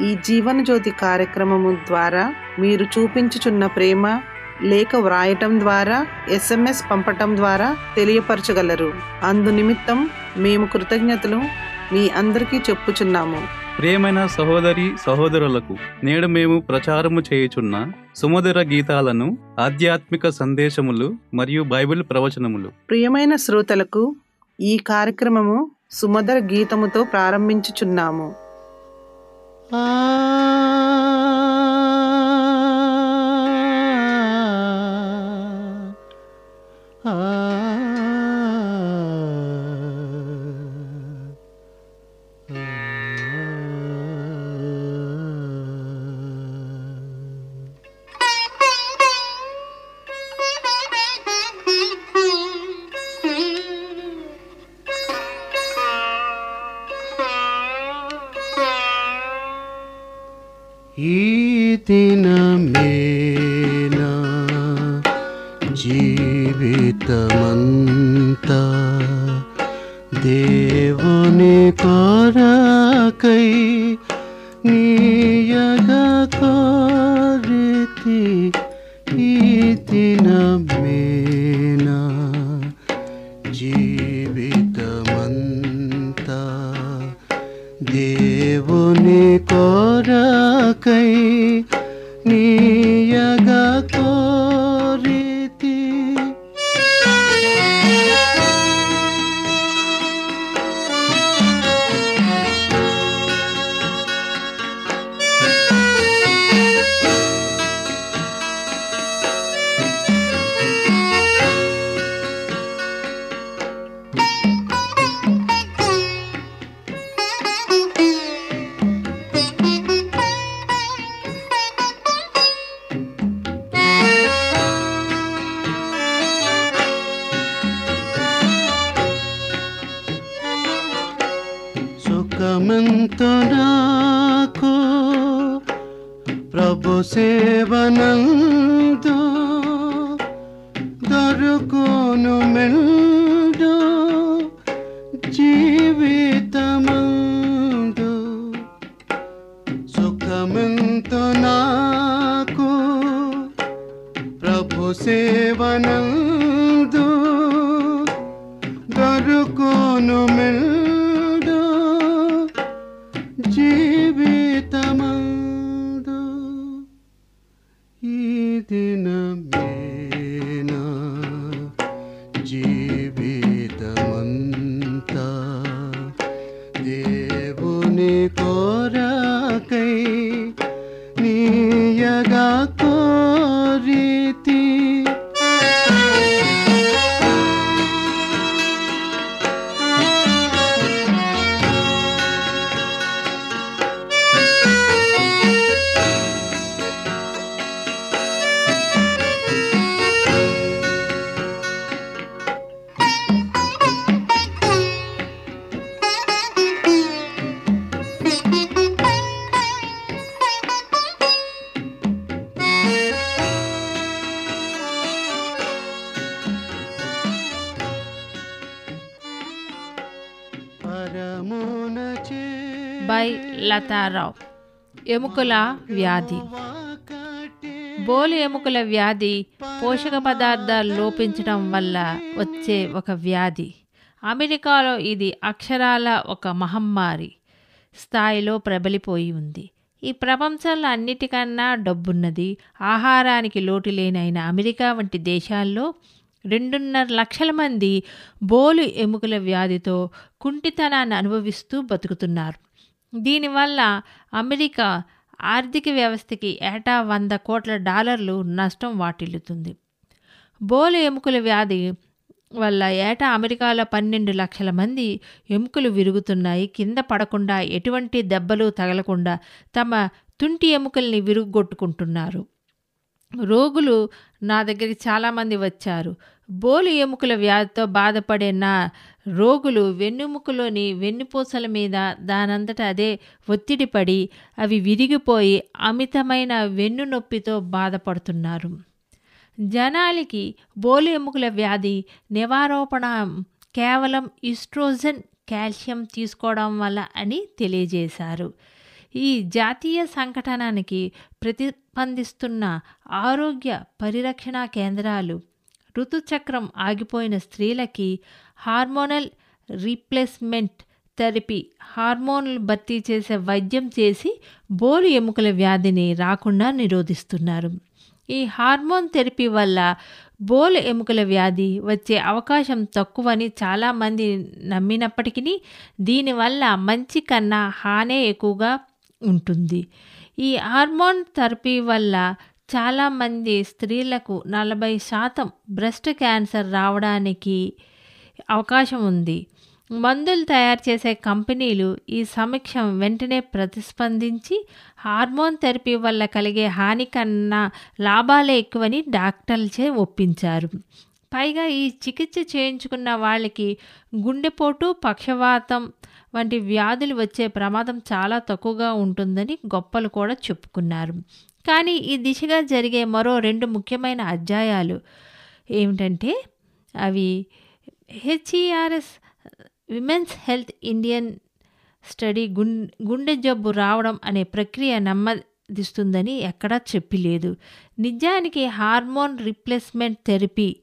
ఈ జీవన జ్యోతి కార్యక్రమము ద్వారా మీరు చూపించుచున్న ప్రేమ లేఖ వ్రాయటం ద్వారా ఎస్ఎంఎస్ పంపటం ద్వారా తెలియపరచగలరు. అందు నిమిత్తం మేము కృతజ్ఞతలు మీ అందరికీ చెప్పుచున్నాము. ప్రియమైన సహోదరి సహోదరులకు నేడు మేము ప్రచారము చేయుచున్న సుమధుర గీతాలను ఆధ్యాత్మిక సందేశములు మరియు బైబిల్ ప్రవచనములు. ప్రియమైన శ్రోతలకు ఈ కార్యక్రమము సుమధుర గీతముతో ప్రారంభించుచున్నాము. Ah. ఈ దినమేనా ਸੁਰਕੂਨ ਮਿਲਦਾ ਜੀ బై లతారావు ఎముకల వ్యాధి. బోలు ఎముకల వ్యాధి పోషక పదార్థాలు లోపించడం వల్ల వచ్చే ఒక వ్యాధి. అమెరికాలో ఇది అక్షరాల ఒక మహమ్మారి స్థాయిలో ప్రబలిపోయి ఉంది. ఈ ప్రపంచంలో అన్నిటికన్నా డబ్బున్నది ఆహారానికి లోటు లేనైన అమెరికా వంటి దేశాల్లో రెండున్నర లక్షల మంది బోలు ఎముకల వ్యాధితో కుంటితనాన్ని అనుభవిస్తూ బతుకుతున్నారు. దీనివల్ల అమెరికా ఆర్థిక వ్యవస్థకి ఏటా వంద కోట్ల డాలర్లు నష్టం వాటిల్లుతుంది. బోలు ఎముకల వ్యాధి వల్ల ఏటా అమెరికాలో పన్నెండు లక్షల మంది ఎముకలు విరుగుతున్నాయి. కింద పడకుండా ఎటువంటి దెబ్బలు తగలకుండా తమ తుంటి ఎముకల్ని విరుగ్గొట్టుకుంటున్నారు. రోగులు నా దగ్గరికి చాలామంది వచ్చారు. బోలు ఎముకల వ్యాధితో బాధపడే నా రోగులు వెన్నుముకలోని వెన్నుపూసల మీద దానంతట అదే ఒత్తిడి పడి అవి విరిగిపోయి అమితమైన వెన్ను నొప్పితో బాధపడుతున్నారు. జనాలకి బోలు ఎముకల వ్యాధి నివారోపణ కేవలం ఈస్ట్రోజన్ కాల్షియం తీసుకోవడం వల్ల అని తెలియజేశారు. ఈ జాతీయ సంఘటనానికి ప్రతిస్పందిస్తున్న ఆరోగ్య పరిరక్షణ కేంద్రాలు ఋతుచక్రం ఆగిపోయిన స్త్రీలకి హార్మోనల్ రీప్లేస్మెంట్ థెరపీ హార్మోన్లు భర్తీ చేసే వైద్యం చేసి బోలు ఎముకల వ్యాధిని రాకుండా నిరోధిస్తున్నారు. ఈ హార్మోన్ థెరపీ వల్ల బోలు ఎముకల వ్యాధి వచ్చే అవకాశం తక్కువని చాలామంది నమ్మినప్పటికీ దీనివల్ల మంచి కన్నా హానే ఎక్కువగా ఉంటుంది. ఈ హార్మోన్ థెరపీ వల్ల చాలామంది స్త్రీలకు నలభై శాతం బ్రెస్ట్ క్యాన్సర్ రావడానికి అవకాశం ఉంది. మందులు తయారు చేసే కంపెనీలు ఈ సమీక్ష వెంటనే ప్రతిస్పందించి హార్మోన్ థెరపీ వల్ల కలిగే హాని కన్నా లాభాలే ఎక్కువని డాక్టర్లచే ఒప్పించారు. పైగా ఈ చికిత్స చేయించుకున్న వాళ్ళకి గుండెపోటు పక్షవాతం వంటి వ్యాధులు వచ్చే ప్రమాదం చాలా తక్కువగా ఉంటుందని గొప్పలు కూడా చెప్పుకున్నారు. కానీ ఈ దిశగా జరిగే మరో రెండు ముఖ్యమైన అధ్యాయాలు ఏమిటంటే అవి HERS women's health Indian study గుం గుండె జబ్బు రావడం అనే ప్రక్రియ నమ్మదిస్తుందని ఎక్కడా చెప్పలేదు. నిజానికి హార్మోన్ రిప్లేస్మెంట్ థెరపీ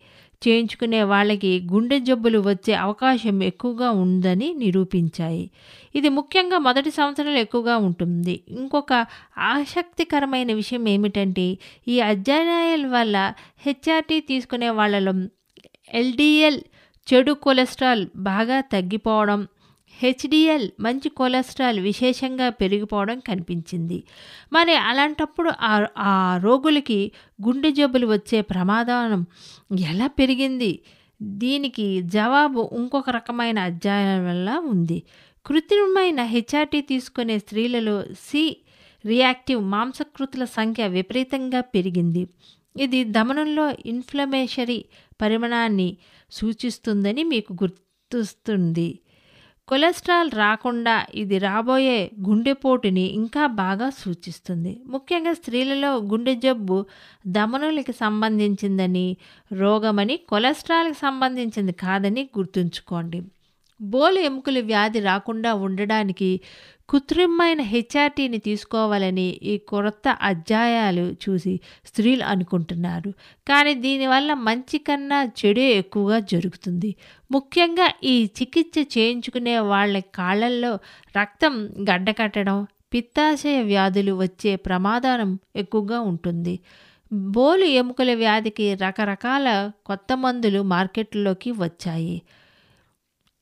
చేయించుకునే వాళ్ళకి గుండె జబ్బులు వచ్చే అవకాశం ఎక్కువగా ఉందని నిరూపించాయి. ఇది ముఖ్యంగా మొదటి సంవత్సరంలో ఎక్కువగా ఉంటుంది. ఇంకొక ఆసక్తికరమైన విషయం ఏమిటంటే ఈ అధ్యయనాల వల్ల హెచ్ఆర్టీ తీసుకునే వాళ్ళలో ఎల్డిఎల్ చెడు కొలెస్ట్రాల్ బాగా తగ్గిపోవడం హెచ్డిఎల్ మంచి కొలెస్ట్రాల్ విశేషంగా పెరిగిపోవడం కనిపించింది. మరి అలాంటప్పుడు ఆ ఆ రోగులకి గుండె జబ్బులు వచ్చే ప్రమాదం ఎలా పెరిగింది? దీనికి జవాబు ఇంకొక రకమైన అధ్యయనం వల్ల ఉంది. కృత్రిమమైన హెచ్ఆర్టీ తీసుకునే స్త్రీలలో సి రియాక్టివ్ మాంసకృతుల సంఖ్య విపరీతంగా పెరిగింది. ఇది దమనంలో ఇన్ఫ్లమేషరీ పరిమాణాన్ని సూచిస్తుందని మీకు గుర్తుస్తుంది. కొలెస్ట్రాల్ రాకుండా ఇది రాబోయే గుండెపోటుని ఇంకా బాగా సూచిస్తుంది. ముఖ్యంగా స్త్రీలలో గుండె జబ్బు దమనులకి సంబంధించిందని రోగమని కొలెస్ట్రాల్కి సంబంధించింది కాదని గుర్తుంచుకోండి. బోలు ఎముకలు వ్యాధి రాకుండా ఉండడానికి కృత్రిమైన హెచ్ఆర్టీని తీసుకోవాలని ఈ కొత్త అధ్యాయాలు చూసి స్త్రీలు అనుకుంటున్నారు. కానీ దీనివల్ల మంచి కన్నా చెడే ఎక్కువగా జరుగుతుంది. ముఖ్యంగా ఈ చికిత్స చేయించుకునే వాళ్ళ కాళ్ళల్లో రక్తం గడ్డకట్టడం పిత్తాశయ వ్యాధులు వచ్చే ప్రమాదం ఎక్కువగా ఉంటుంది. బోలు ఎముకల వ్యాధికి రకరకాల కొత్త మందులు మార్కెట్లోకి వచ్చాయి.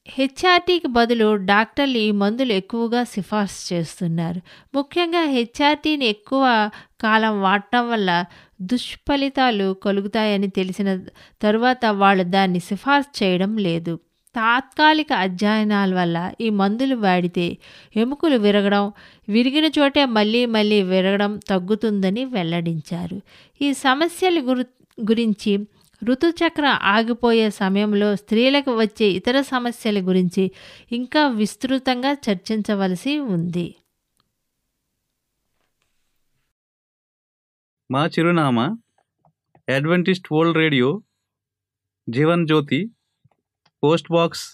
హెచ్ఆర్టీకి బదులు డాక్టర్లు ఈ మందులు ఎక్కువగా సిఫార్సు చేస్తున్నారు. ముఖ్యంగా హెచ్ఆర్టీని ఎక్కువ కాలం వాడటం వల్ల దుష్ఫలితాలు కలుగుతాయని తెలిసిన తరువాత వాళ్ళు దాన్ని సిఫార్సు చేయడం లేదు. తాత్కాలిక అధ్యయనాల వల్ల ఈ మందులు వాడితే ఎముకలు విరగడం విరిగిన చోటే మళ్ళీ మళ్ళీ విరగడం తగ్గుతుందని వెల్లడించారు. ఈ సమస్యల గురి గురించి ఋతుచక్ర ఆగిపోయే సమయంలో స్త్రీలకు వచ్చే ఇతర సమస్యల గురించి ఇంకా విస్తృతంగా చర్చించవలసి ఉంది. మా చిరునామా Adventist World Radio Jeevan Jyoti post box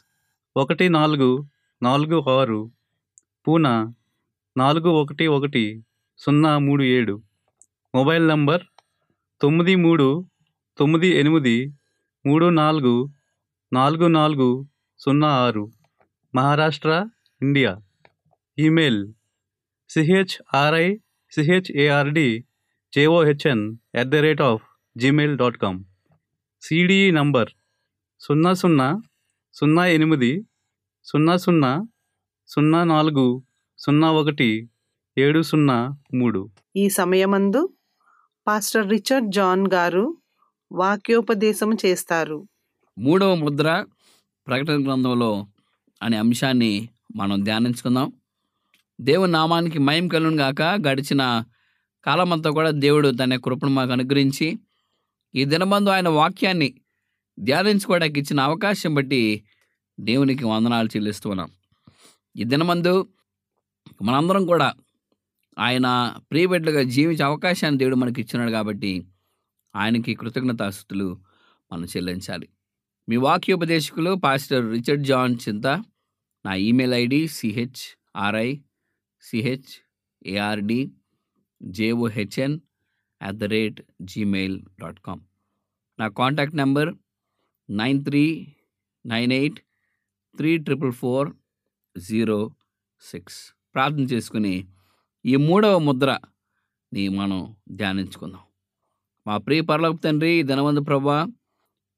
ఒకటి నాలుగు నాలుగు ఆరు పూనా నాలుగు ఒకటి ఒకటి సున్నా మూడు ఏడు మొబైల్ నంబర్ తొమ్మిది మూడు తొమ్మిది ఎనిమిది మూడు నాలుగు నాలుగు నాలుగు సున్నా ఆరు. Maharashtra India. Email CHRI CHARD JOHN at the rate of Gmail dot com CDE number సున్నా సున్నా సున్నా ఎనిమిది సున్నా సున్నా సున్నా నాలుగు సున్నా ఒకటి ఏడు సున్నా మూడు. ఈ సమయమందు పాస్టర్ రిచర్డ్ జాన్ గారు వాక్యోపదేశం చేస్తారు. మూడవ ముద్ర ప్రకటన గ్రంథంలో అనే అంశాన్ని మనం ధ్యానించుకుందాం. దేవుని నామానికి మయం కలుగును గాక. గడిచిన కాలమంతా కూడా దేవుడు తన కృపను మాకు అనుగ్రహించి ఈ దినబంధు ఆయన వాక్యాన్ని ధ్యానించుకోవడానికి ఇచ్చిన అవకాశం బట్టి దేవునికి వందనాలు చెల్లిస్తున్నాం ఈ దినమందు మనందరం కూడా ఆయన ప్రియబిడ్డలుగా జీవించే అవకాశాన్ని దేవుడు మనకి ఇచ్చినాడు కాబట్టి ఆయనకి కృతజ్ఞతాస్థుతులు మనం చెల్లించాలి. మీ వాక్యోపదేశకులు పాస్టర్ రిచర్డ్ జాన్ చింత నా email ID CH RI CH ARD JOHN at the rate Gmail dot com. నా contact number nine three nine eight three triple four zero six. ప్రార్థన చేసుకుని ఈ మూడవ ముద్రని మనం ధ్యానించుకుందాం. మా ప్రియ పరలోక తండ్రి ధనవంత దినవంతు ప్రభా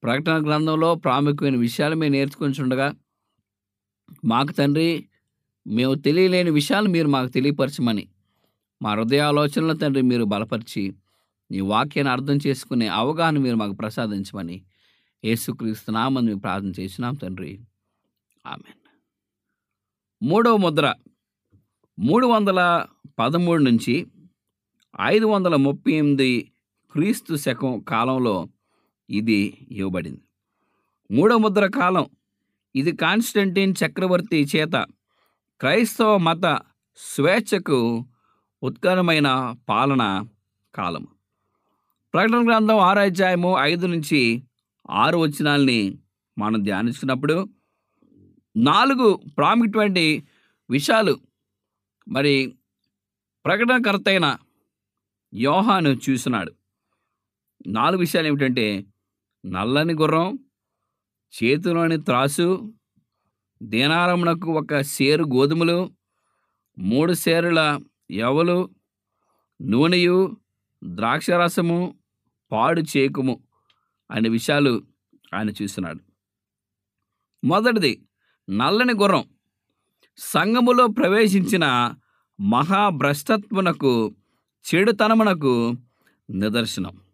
ప్రకటన గ్రంథంలో ప్రాముఖ్యమైన విషయాలు మేము నేర్చుకుంటుండగా మాకు తండ్రి మేము తెలియలేని విషయాలు మీరు మాకు తెలియపరచమని మా హృదయ ఆలోచనలు తండ్రి మీరు బలపరిచి నీ వాక్యాన్ని అర్థం చేసుకునే అవగాహన మీరు మాకు ప్రసాదించమని యేసుక్రీస్తున్నామని మేము ప్రార్థన చేసినాం తండ్రి. ఆమె మూడవ ముద్ర మూడు వందల పదమూడు నుంచి ఐదు వందల ముప్పై ఎనిమిది క్రీస్తు శకం కాలంలో ఇది ఇవ్వబడింది. మూడో ముద్ర కాలం ఇది కాన్స్టంటీన్ చక్రవర్తి చేత క్రైస్తవ మత స్వేచ్ఛకు ఉత్కరమైన పాలన కాలం. ప్రకటన గ్రంథం ఆరు అధ్యాయము ఐదు నుంచి ఆరు వచనాల్ని మనం ధ్యానించుకున్నప్పుడు నాలుగు ప్రాముఖ్యమైన విషయాలు మరి ప్రకటనకర్త అయిన యోహాను చూసినాడు. నాలుగు విషయాలు ఏమిటంటే నల్లని గుర్రం చేతిలోని త్రాసు దీనారమునకు ఒక సేరు గోధుమలు మూడు సేరుల ఎవలు నూనెయు ద్రాక్షరసము పాడు చేకుము అనే విషయాలు ఆయన చూస్తున్నాడు. మొదటిది నల్లని గుర్రం. సంఘములో ప్రవేశించిన మహాభ్రష్టత్వనకు చెడుతనమునకు నిదర్శనం.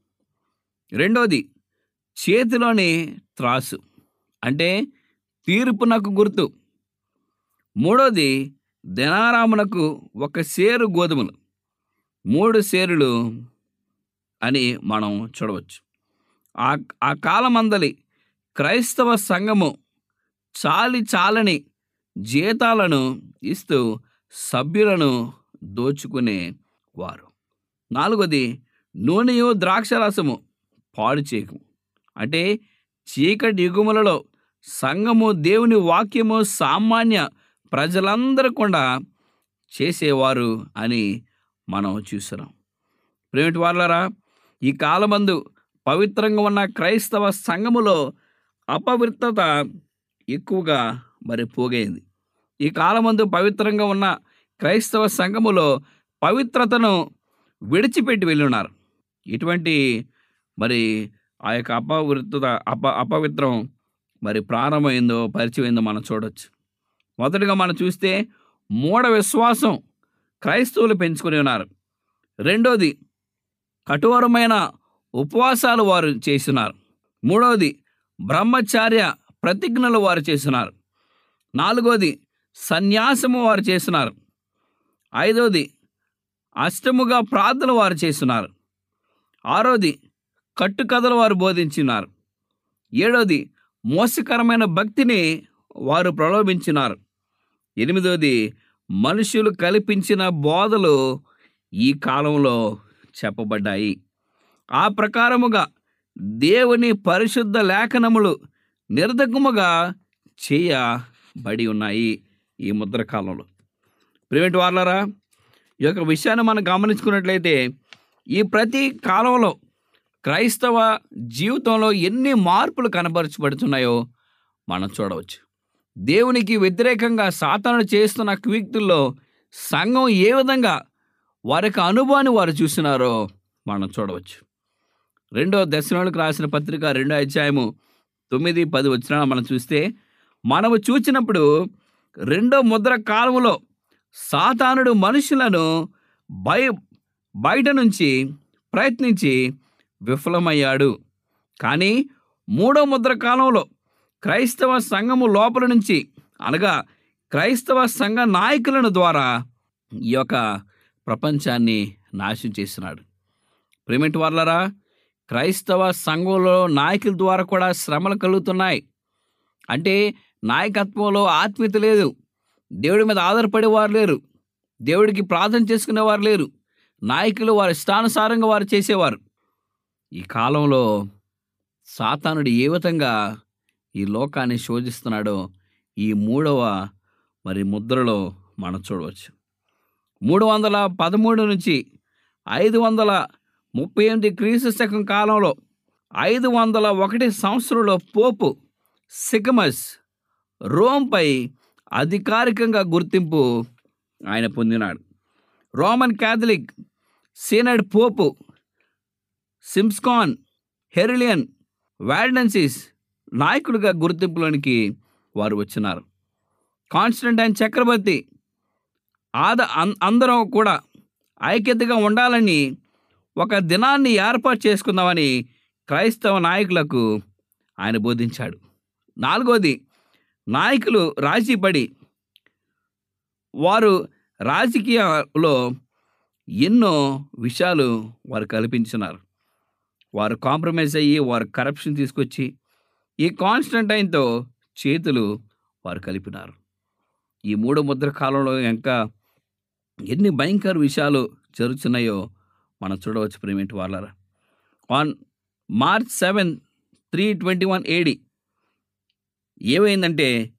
రెండోది చేతిలోని త్రాసు అంటే తీర్పునకు గుర్తు. మూడోది దినారామునకు ఒక సేరు గోధుమలు మూడు సేరులు అని మనం చూడవచ్చు. ఆ ఆ కాలమందలి క్రైస్తవ సంఘము చాలి చాలని జీతాలను ఇస్తూ సభ్యులను దోచుకునే వారు నాలుగోది నూనెయు ద్రాక్షరసము పాడు చేయకు. అంటే చీకటి యుగములలో సంఘము దేవుని వాక్యము సామాన్య ప్రజలందరూ కూడా చేసేవారు అని మనం చూస్తున్నాం. ప్రేమిటి వాళ్ళరా ఈ కాలమందు పవిత్రంగా ఉన్న క్రైస్తవ సంఘములో అపవిత్రత ఎక్కువగా మరి పోగైంది. ఈ కాలమందు పవిత్రంగా ఉన్న క్రైస్తవ సంఘములో పవిత్రతను విడిచిపెట్టి వెళ్ళున్నారు. ఇటువంటి మరి ఆ యొక్క అపవిత్రత అప అపవిత్రం మరి ప్రారంభమైందో పరిచయమైందో మనం చూడొచ్చు. మొదటిగా మనం చూస్తే మూఢ విశ్వాసం క్రైస్తవులు పెంచుకొని ఉన్నారు. రెండోది కఠోరమైన ఉపవాసాలు వారు చేస్తున్నారు మూడవది బ్రహ్మచార్య ప్రతిజ్ఞలు వారు చేస్తున్నారు నాలుగోది సన్యాసము వారు చేస్తున్నారు ఐదవది అష్టముగా ప్రార్థన వారు చేస్తున్నారు ఆరోది కట్టుకథలు వారు బోధించినారు. ఏడవది మోసకరమైన భక్తిని వారు ప్రలోభించినారు. ఎనిమిదవది మనుషులు కల్పించిన బోధలు ఈ కాలంలో చెప్పబడ్డాయి. ఆ ప్రకారముగా దేవుని పరిశుద్ధ లేఖనములు నిర్ధకముగా చేయబడి ఉన్నాయి ఈ ముద్ర కాలంలో. ప్రివెంట్ వార్లరా ఈ యొక్క విషయాన్ని మనం గమనించుకున్నట్లయితే ఈ ప్రతి కాలంలో క్రైస్తవ జీవితంలో ఎన్ని మార్పులు కనబరచబడుతున్నాయో మనం చూడవచ్చు. దేవునికి వ్యతిరేకంగా సాతాను చేస్తున్న క్వీక్తుల్లో సంఘం ఏ విధంగా వారికి అనుభవాన్ని వారు చూసినారో మనం చూడవచ్చు. రెండో దశలోనికి రాసిన పత్రిక రెండో అధ్యాయము తొమ్మిది పది వచ్చిన మనం చూస్తే మనము చూచినప్పుడు రెండో ముద్ర కాలంలో సాతానుడు మనుషులను బయ బయట నుంచి ప్రయత్నించి విఫలమయ్యాడు. కానీ మూడో ముద్ర కాలంలో క్రైస్తవ సంఘము లోపల నుంచి అనగా క్రైస్తవ సంఘ నాయకులను ద్వారా ఈ యొక్క ప్రపంచాన్ని నాశనం చేస్తున్నాడు ప్రేమిటి వాళ్ళరా క్రైస్తవ సంఘంలో నాయకుల ద్వారా కూడా శ్రమలు కలుగుతున్నాయి. అంటే నాయకత్వంలో ఆత్మీయత లేదు. దేవుడి మీద ఆధారపడేవారు లేరు. దేవుడికి ప్రార్థన చేసుకునేవారు లేరు. నాయకులు వారి ఇష్టానుసారంగా వారు చేసేవారు. ఈ కాలంలో సాతానుడు ఏ విధంగా ఈ లోకాన్ని శోధిస్తున్నాడో ఈ మూడవ మరి ముద్రలో మనం చూడవచ్చు. మూడు వందల పదమూడు నుంచి ఐదు వందల ముప్పై ఎనిమిది క్రీస్తు శకం కాలంలో ఐదు వందల ఒకటి సంవత్సరంలో పోపు సిగమస్ రోమ్పై అధికారికంగా గుర్తింపు ఆయన పొందినాడు. రోమన్ క్యాథలిక్ సీనడ్ పోపు సిమ్స్కాన్ హెరిలియన్ వాల్డెన్సిస్ నాయకుడిగా గుర్తింపులోనికి వారు వచ్చినారు. కాన్స్టంటైన్ చక్రవర్తి ఆద అందరం కూడా ఐక్యతగా ఉండాలని ఒక దినాన్ని ఏర్పాటు చేసుకుందామని క్రైస్తవ నాయకులకు ఆయన బోధించాడు. నాలుగోది నాయకులు రాజీపడి వారు రాజకీయాల్లో ఎన్నో విషయాలు వారు కల్పించినారు. వారు కాంప్రమైజ్ అయ్యి వారు కరప్షన్ తీసుకొచ్చి ఈ కాన్స్టంటైన్తో చేతులు వారు కలిపినారు. ఈ మూడో ముద్ర కాలంలో ఇంకా ఎన్ని భయంకర విషయాలు జరుగుతున్నాయో మనం చూడవచ్చు ప్రేమేంటి వాళ్ళరా. On March seven three twenty one AD ఏమైందంటే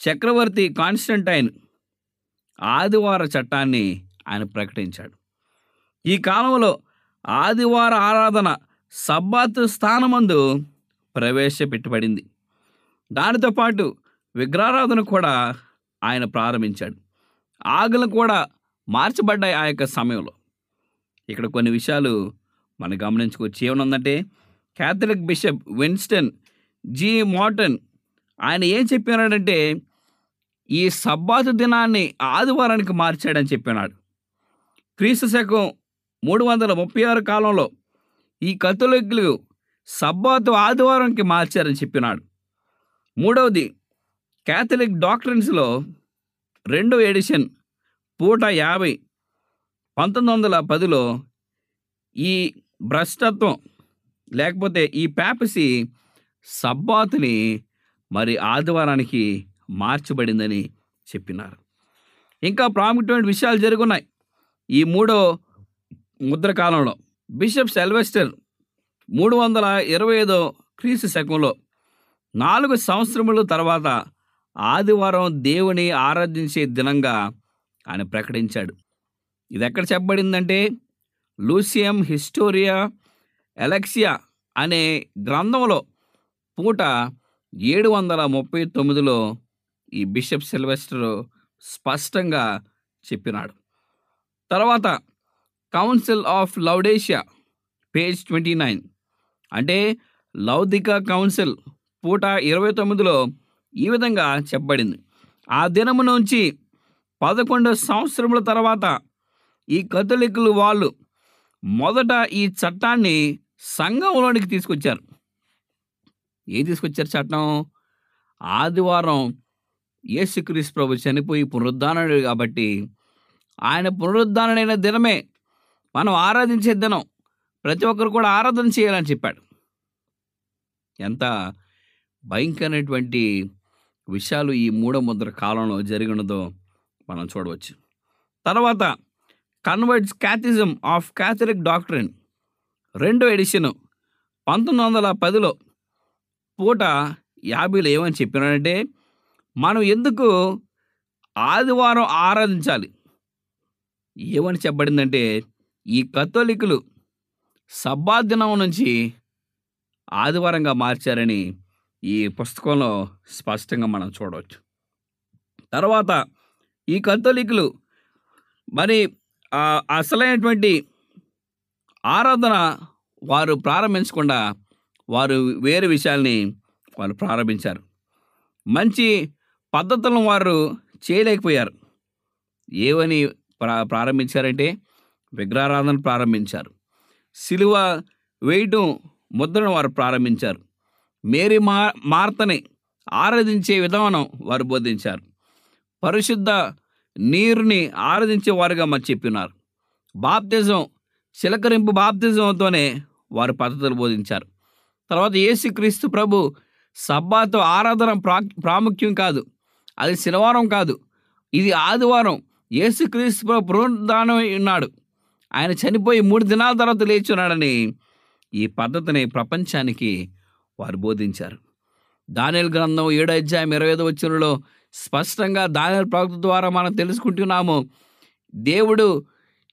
చక్రవర్తి కాన్స్టంటైన్ ఆదివార చట్టాన్ని ఆయన ప్రకటించాడు. ఈ కాలంలో ఆదివార ఆరాధన సబ్బాతు స్థానమందు ప్రవేశపెట్టబడింది దానితో పాటు విగ్రహారాధన కూడా ఆయన ప్రారంభించాడు. ఆగులు కూడా మార్చబడ్డాయి ఆ యొక్క సమయంలో. ఇక్కడ కొన్ని విషయాలు మనం గమనించుకోవచ్చు. ఏమనుందంటే Catholic bishop Winston G. Morton ఆయన ఏం చెప్పినాడంటే ఈ సబ్బాతు దినాన్ని ఆదివారానికి మార్చాడని చెప్పినాడు. క్రీస్తు శకం మూడు వందల ముప్పై ఆరు కాలంలో ఈ కథలిక్లు సబ్బాతు ఆదివారంకి మార్చారని చెప్పినాడు. మూడవది క్యాథలిక్ డాక్టర్స్లో రెండో ఎడిషన్ పూట యాభై పంతొమ్మిది వందల పదిలో ఈ భ్రష్టత్వం లేకపోతే ఈ ప్యాపసీ సబ్బాతుని మరి ఆదివారానికి మార్చబడిందని చెప్పినారు. ఇంకా ప్రాముఖ్యమైన విషయాలు జరుగున్నాయి. ఈ మూడో ముద్ర కాలంలో బిషప్ సెల్వెస్టర్ మూడు వందల ఇరవై ఐదో క్రీస్తు శకంలో నాలుగు సంవత్సరముల తర్వాత ఆదివారం దేవుని ఆరాధించే దినంగా ఆయన ప్రకటించాడు. ఇది ఎక్కడ చెప్పబడిందంటే లూసియం హిస్టోరియా ఎలక్సియా అనే గ్రంథంలో పూట ఏడు వందల ముప్పై తొమ్మిదిలో ఈ బిషప్ సిల్వెస్టర్ స్పష్టంగా చెప్పినాడు. తర్వాత council of Laodicea page twenty nine అంటే లౌదిక కౌన్సిల్ పూట ఇరవై తొమ్మిదిలో ఈ విధంగా చెప్పబడింది. ఆ దినము నుంచి పదకొండు సంవత్సరముల తర్వాత ఈ కథలికులు వాళ్ళు మొదట ఈ చట్టాన్ని సంఘంలోనికి తీసుకొచ్చారు. ఏ తీసుకొచ్చారు చట్టం? ఆదివారం యేసుక్రీస్ ప్రభు చనిపోయి పునరుద్ధానుడు కాబట్టి ఆయన పునరుద్ధానుడైన దినమే మనం ఆరాధించే దినం. ప్రతి ఒక్కరు కూడా ఆరాధన చేయాలని చెప్పాడు. ఎంత భయంకరమైనటువంటి విషయాలు ఈ మూడో ముద్ర కాలంలో జరిగినదో మనం చూడవచ్చు. తర్వాత converts catechism of Catholic doctrine రెండో ఎడిషన్ పంతొమ్మిది వందల పదిలో పూట యాభైలో ఏమని చెప్పినారంటే మనం ఎందుకు ఆదివారం ఆరాధించాలి? ఏమని చెప్పబడిందంటే ఈ కథోలికులు సబ్బాదినం నుంచి ఆదివారంగా మార్చారని ఈ పుస్తకంలో స్పష్టంగా మనం చూడవచ్చు. తర్వాత ఈ కథోలికులు మరి అసలైనటువంటి ఆరాధన వారు ప్రారంభించకుండా వారు వేరే విషయాల్ని వాళ్ళు ప్రారంభించారు. మంచి పద్ధతులను వారు చేయలేకపోయారు. ఏవని ప్రా ప్రారంభించారంటే విగ్రహారాధన ప్రారంభించారు. సిలువ వేయటం ముద్రను వారు ప్రారంభించారు. మేరీ మా మార్తని ఆరాధించే విధానం వారు బోధించారు. పరిశుద్ధ నీరుని ఆరాధించే వారుగా మరి చెప్పినారు. బాప్తిజం చిలకరింపు బాప్తిజంతోనే వారు పద్ధతులు బోధించారు. తర్వాత యేసుక్రీస్తు ప్రభు సబ్బాతో ఆరాధన ప్రా ప్రాముఖ్యం కాదు. అది శనివారం కాదు. ఇది ఆదివారం. యేసుక్రీస్తు ప్రభు పునరుద్ధానం ఉన్నాడు. ఆయన చనిపోయి మూడు దినాల తర్వాత లేచున్నాడని ఈ పద్ధతిని ప్రపంచానికి వారు బోధించారు. దానియల్ గ్రంథం ఏడో అధ్యాయం ఇరవై ఐదో వచ్చినలో స్పష్టంగా దానియల్ ప్రవక్త ద్వారా మనం తెలుసుకుంటున్నాము. దేవుడు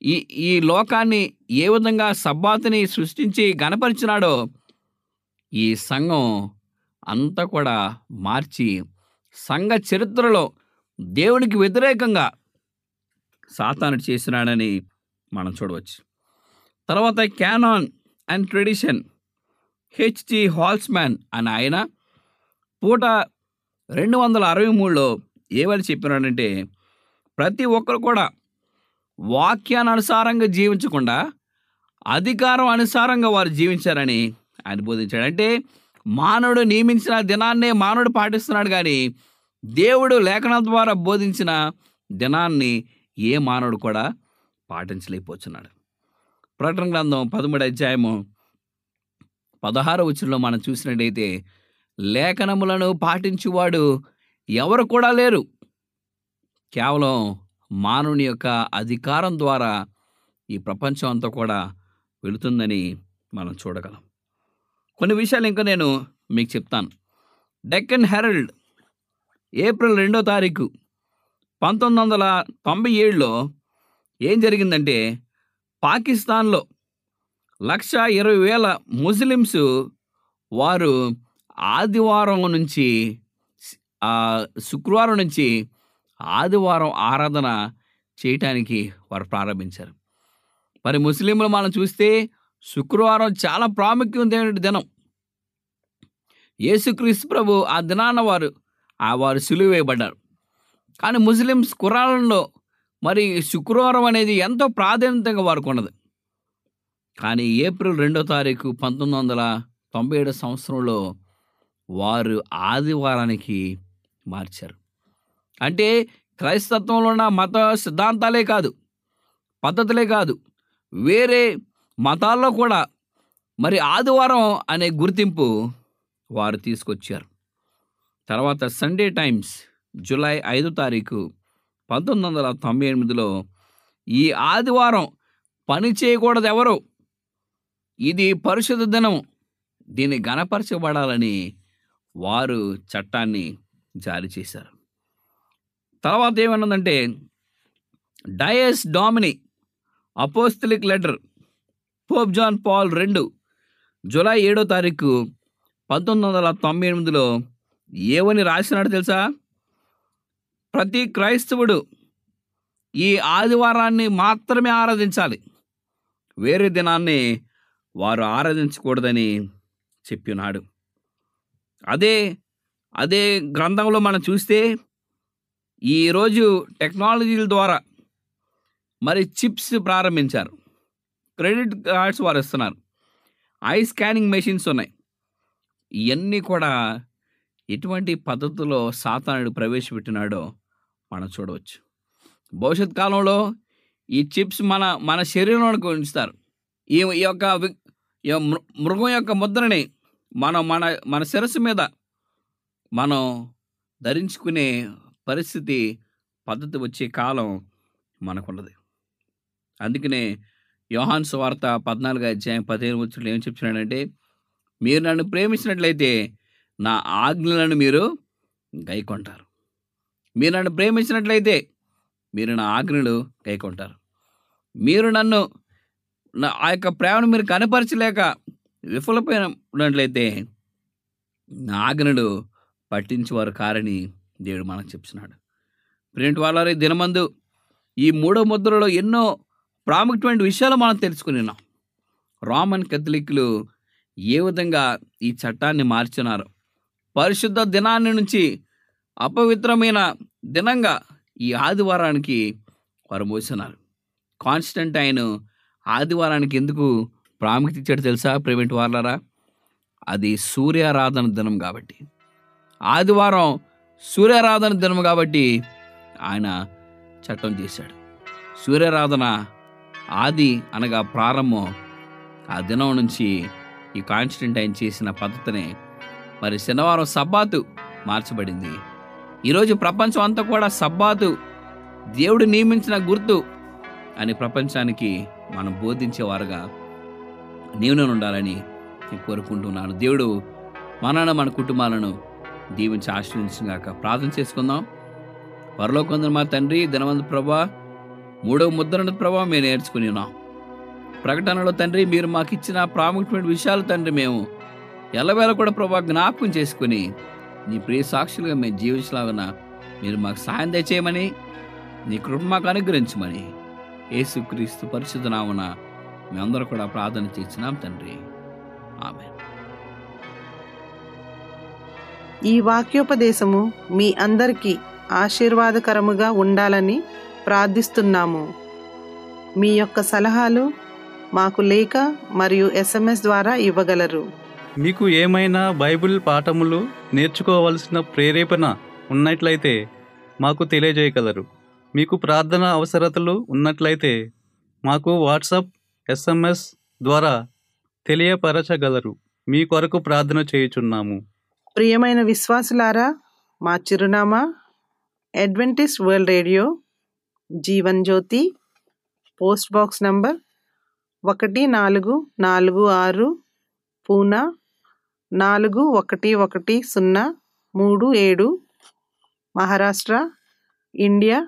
ఈ ఈ లోకాన్ని ఏ విధంగా సబ్బాతిని సృష్టించి గణపరిచినాడో ఈ సంఘం అంతా కూడా మార్చి సంఘ చరిత్రలో దేవునికి వ్యతిరేకంగా సాతాను చేసినాడని మనం చూడవచ్చు. తర్వాత canon and tradition. HG Halsman అని ఆయన పూట రెండు వందల అరవై మూడులో ఏమని చెప్పినాడంటే ప్రతి ఒక్కరు కూడా వాక్యానుసారంగా జీవించకుండా అధికారం అనుసారంగా వారు జీవించారని ఆయన బోధించాడు. అంటే మానవుడు నియమించిన దినాన్నే మానవుడు పాటిస్తున్నాడు కానీ దేవుడు లేఖనం ద్వారా బోధించిన దినాన్ని ఏ మానవుడు కూడా పాటించలేకపోతున్నాడు. ప్రకటన గ్రంథం పదమూడు అధ్యాయము పదహారు వచ్చులో మనం చూసినట్టయితే లేఖనములను పాటించువాడు ఎవరు కూడా లేరు. కేవలం మానవుని యొక్క అధికారం ద్వారా ఈ ప్రపంచం అంతా కూడా వెళుతుందని మనం చూడగలం. కొన్ని విషయాలు ఇంకా నేను మీకు చెప్తాను. డెక్కన్ హెరల్డ్ ఏప్రిల్ రెండో తారీఖు పంతొమ్మిది వందల తొంభై ఏడులో ఏం జరిగిందంటే పాకిస్తాన్లో లక్ష ఇరవై వేల ముస్లిమ్స్ వారు ఆదివారం నుంచి శుక్రవారం నుంచి ఆదివారం ఆరాధన చేయటానికి వారు ప్రారంభించారు. మరి ముస్లింలు మనం చూస్తే శుక్రవారం చాలా ప్రాముఖ్యమైన దినం. యేసుక్రీస్తు ప్రభు ఆ దినాన వారు ఆ వారు సులువేయబడ్డారు కానీ ముస్లిమ్స్ కురాలంలో మరి శుక్రవారం అనేది ఎంతో ప్రాధాన్యతగా వారికి ఉన్నది కానీ ఏప్రిల్ రెండో తారీఖు పంతొమ్మిది వందల తొంభై ఏడు సంవత్సరంలో వారు ఆదివారానికి మార్చారు. అంటే క్రైస్తత్వంలో ఉన్న మత సిద్ధాంతాలే కాదు పద్ధతులే కాదు వేరే మతాల్లో కూడా మరి ఆదివారం అనే గుర్తింపు వారు తీసుకొచ్చారు. తర్వాత సండే టైమ్స్ జూలై ఐదో తారీఖు పంతొమ్మిది వందల తొంభై ఎనిమిదిలో ఈ ఆదివారం పని చేయకూడదు ఎవరు ఇది పరిశుద్ధ దినం దీన్ని గణపరచబడాలని వారు చట్టాన్ని జారీ చేశారు. తర్వాత ఏమన్నదంటే Dies Domini apostolic letter Pope John Paul రెండు జూలై ఏడో తారీఖు పంతొమ్మిది వందల తొంభై ఎనిమిదిలో ఏమని రాసినాడు తెలుసా? ప్రతి క్రైస్తవుడు ఈ ఆదివారాన్ని మాత్రమే ఆరాధించాలి. వేరే దినాన్ని వారు ఆరాధించకూడదని చెప్పినాడు. అదే అదే గ్రంథంలో మనం చూస్తే ఈరోజు టెక్నాలజీల ద్వారా మరి చిప్స్ ప్రారంభించారు. క్రెడిట్ కార్డ్స్ వారు ఇస్తున్నారు. ఐ స్కానింగ్ మెషిన్స్ ఉన్నాయి. ఇవన్నీ కూడా ఎటువంటి పద్ధతిలో సాతానుడు ప్రవేశపెట్టినాడో మనం చూడవచ్చు. భవిష్యత్ కాలంలో ఈ చిప్స్ మన మన శరీరంలోకి ఉంచుతారు ఈ ఈ యొక్క ఈ మృగం యొక్క ముద్రని మనం మన మన శిరస్సు మీద మనం ధరించుకునే పరిస్థితి పద్ధతి వచ్చే కాలం మనకున్నది. అందుకనే యోహాన్ సువార్త పద్నాలుగు అధ్యాయం పదిహేను వచ్చిన ఏం చెప్తున్నాడంటే మీరు నన్ను ప్రేమించినట్లయితే నా ఆజ్ఞలను మీరు గైకొంటారు. మీరు నన్ను ప్రేమించినట్లయితే మీరు నా ఆజ్ఞలు కైకొంటారు మీరు నన్ను నా ఆ యొక్క ప్రేమను మీరు కనపరచలేక విఫలపోయినట్లయితే నా ఆజ్ఞలు పట్టించేవారు కారని దేవుడు మనకు చెప్తున్నాడు. ప్రింట్ వాళ్ళ దినమందు ఈ మూడో ముద్రలో ఎన్నో ప్రాముఖ్యమైన విషయాలు మనం తెలుసుకుని ఉన్నాం. రోమన్ కథలిక్లు ఏ విధంగా ఈ చట్టాన్ని మార్చున్నారు పరిశుద్ధ దినాన్ని నుంచి అపవిత్రమైన దినంగా ఈ ఆదివారానికి వారు మోసినారు. ఆయన ఆదివారానికి ఎందుకు ప్రాముఖ్యత ఇచ్చాడు తెలుసా ప్రైవేట్ వార్లరా? అది సూర్యారాధన దినం కాబట్టి. ఆదివారం సూర్యారాధన దినం కాబట్టి ఆయన చట్టం చేశాడు. సూర్యారాధన ఆది అనగా ప్రారంభం. ఆ దినం నుంచి ఈ కాన్స్టెంట్ ఆయన చేసిన పద్ధతినే మరి శనివారం సబ్బాతు మార్చబడింది. ఈరోజు ప్రపంచం అంతా కూడా సబ్బాతు దేవుడు నియమించిన గుర్తు అని ప్రపంచానికి మనం బోధించేవారుగా నేను ఉండాలని నేను కోరుకుంటున్నాను. దేవుడు మనను మన కుటుంబాలను దీవించి ఆశ్రయించగాక ప్రార్థన చేసుకుందాం. పరలోకొందరు మా తండ్రి ధనవంత ప్రభా మూడవ ముద్రణ ప్రభా మేము నేర్చుకుని ఉన్నాం. ప్రకటనలో తండ్రి మీరు మాకు ఇచ్చిన ప్రాముఖ్యమైన విషయాలు తండ్రి మేము ఎల్లవేళ కూడా ప్రభా జ్ఞాపకం చేసుకుని నీ ప్రియ సాక్షులుగా మేము జీవించలాగన మీరు మాకు సహాయం దయచేయమని నీ కృప మాకు అనుగ్రహించమని యేసుక్రీస్తు పరిశుద్ధ నామన మేమందరూ కూడా ప్రార్థన చేసినాం తండ్రి. ఆమె ఈ వాక్యోపదేశము మీ అందరికీ ఆశీర్వాదకరముగా ఉండాలని ప్రార్థిస్తున్నాము. మీ యొక్క సలహాలు మాకు లేఖ మరియు ఎస్ఎంఎస్ ద్వారా ఇవ్వగలరు. మీకు ఏమైనా బైబిల్ పాఠములు నేర్చుకోవలసిన ప్రేరేపణ ఉన్నట్లయితే మాకు తెలియజేయగలరు. మీకు ప్రార్థన అవసరతలు ఉన్నట్లయితే మాకు వాట్సాప్ ఎస్ఎంఎస్ ద్వారా తెలియపరచగలరు. మీ కొరకు ప్రార్థన చేయుచున్నాము. ప్రియమైన విశ్వాసులారా మా చిరునామా Adventist World Radio Jeevan Jyoti post box number ఒకటి నాలుగు నాలుగు ఆరు పూనా నాలుగు ఒకటి ఒకటి సున్నా మూడు ఏడు మహారాష్ట్ర ఇండియా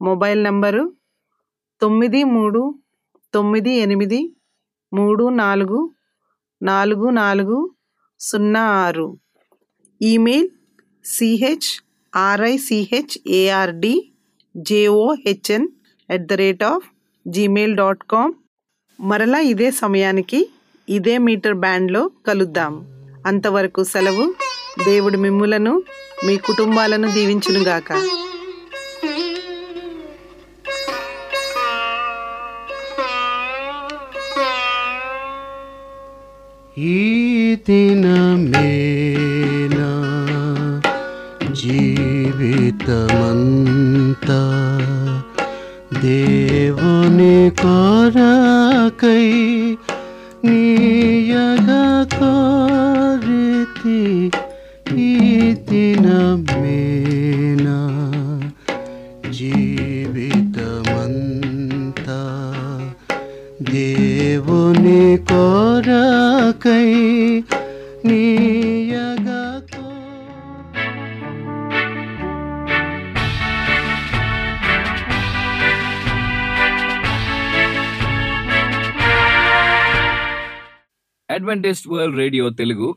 మొబైల్ నంబరు తొమ్మిది మూడు తొమ్మిది ఎనిమిది మూడు నాలుగు నాలుగు నాలుగు సున్నా ఆరు. Email CH RICH ARD JOHN at the rate of Gmail dot com మరలా ఇదే సమయానికి ఇదే మీటర్ బ్యాండ్లో కలుద్దాం. అంతవరకు సెలవు. దేవుడు మిమ్ములను మీ కుటుంబాలను దీవించునుగాక. ఈ దినమేనా జీవితమంతా దేవుని కొరకై నీయగా కోరితి ఈ దినమేనా జీవితమంతా. దేవుని కొరకై నీయగా కో. Adventist World Radio Telugu